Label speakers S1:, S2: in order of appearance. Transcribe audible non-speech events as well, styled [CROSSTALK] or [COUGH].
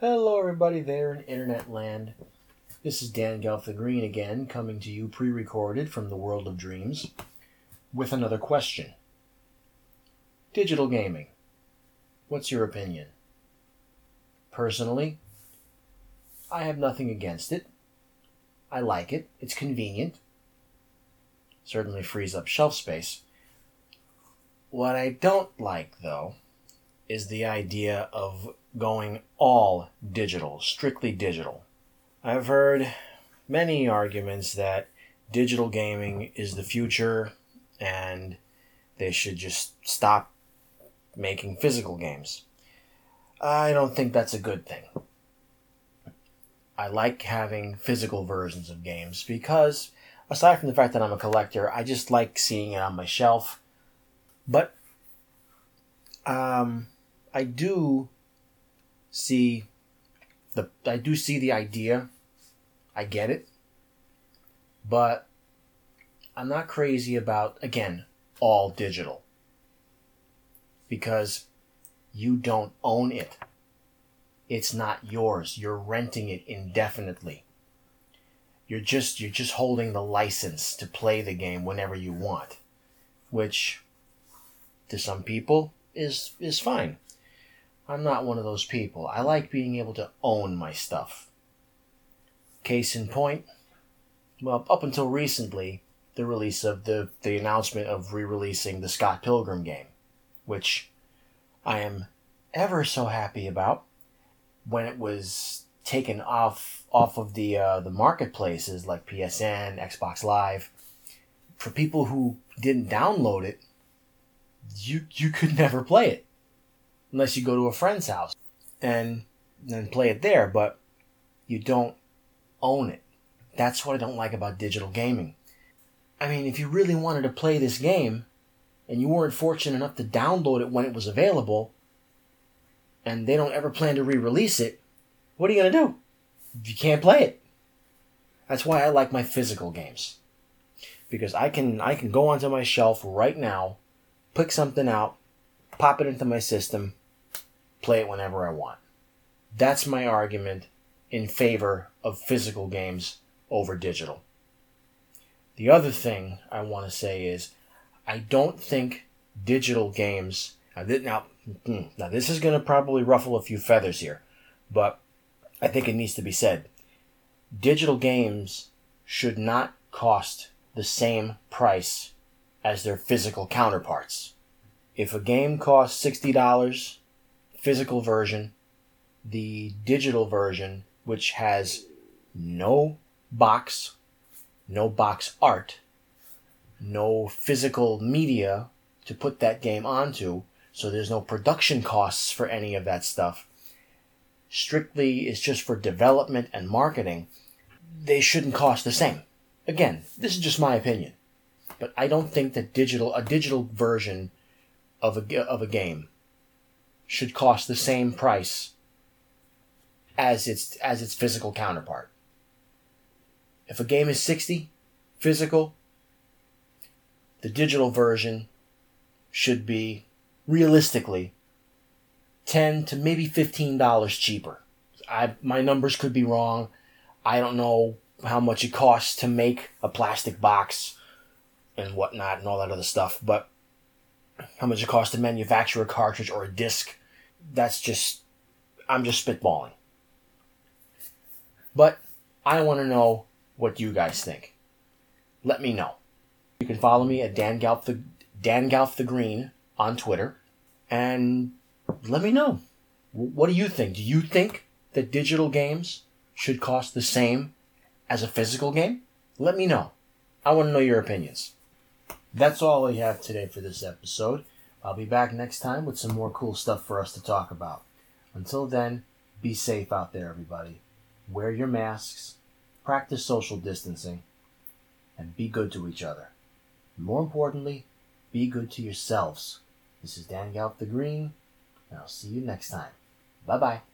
S1: Hello, everybody there in internet land. This is Dan Galf the Green again, coming to you pre recorded from the world of dreams with another question. Digital gaming. What's your opinion? Personally, I have nothing against it. I like it, it's convenient, certainly frees up shelf space. What I don't like, though, is the idea of going all digital, strictly digital. I've heard many arguments that digital gaming is the future and they should just stop making physical games. I don't think that's a good thing. I like having physical versions of games because, aside from the fact that I'm a collector, I just like seeing it on my shelf. But um, I do see the I do see the idea. I get it. But I'm not crazy about again all digital. Because you don't own it. It's not yours. You're renting it indefinitely. You're just you're just holding the license to play the game whenever you want, which to some people is is fine. I'm not one of those people. I like being able to own my stuff. Case in point, well, up until recently, the release of the the announcement of re-releasing the Scott Pilgrim game, which I am ever so happy about. When it was taken off off of the uh, the marketplaces like PSN, Xbox Live, for people who didn't download it, you you could [LAUGHS] never play it unless you go to a friend's house and then play it there, but you don't own it. That's what I don't like about digital gaming. I mean, if you really wanted to play this game and you weren't fortunate enough to download it when it was available and they don't ever plan to re-release it, what are you going to do? You can't play it. That's why I like my physical games. Because I can I can go onto my shelf right now, pick something out, pop it into my system, play it whenever I want. That's my argument in favor of physical games over digital. The other thing I want to say is I don't think digital games now, hmm, now this is going to probably ruffle a few feathers here, but I think it needs to be said. Digital games should not cost the same price as their physical counterparts. If a game costs $60 physical version, the digital version, which has no box, no box art, no physical media to put that game onto, so there's no production costs for any of that stuff. Strictly, it's just for development and marketing. They shouldn't cost the same. Again, this is just my opinion, but I don't think that digital a digital version of a of a game should cost the same price as its as its physical counterpart. If a game is 60 physical, the digital version should be realistically 10 to maybe $15 cheaper. I my numbers could be wrong. I don't know how much it costs to make a plastic box and whatnot and all that other stuff, but how much it costs to manufacture a cartridge or a disc that's just I'm just spitballing. But I want to know what you guys think. Let me know. You can follow me at Dan Galf the Dan Galf the Green on Twitter, and let me know. What do you think? Do you think that digital games should cost the same as a physical game? Let me know. I want to know your opinions. That's all I have today for this episode. I'll be back next time with some more cool stuff for us to talk about. Until then, be safe out there, everybody. Wear your masks, practice social distancing, and be good to each other. More importantly, be good to yourselves. This is Dan Galf the Green, and I'll see you next time. Bye bye.